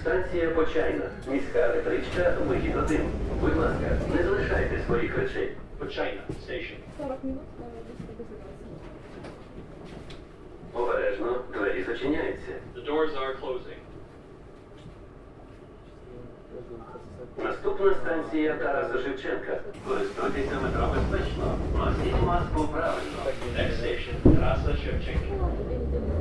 Станція Почайна. Міська електричка, вихід один. Будь ласка, не залишайте своїх речей. Почайна station. 40 хвилин. Обережно двері зачиняються. The doors are closing. Наступна станція Тараса Шевченка. Користуйтеся метро безпечно. Носіть маску правильно. Next station, Тараса Shevchenko.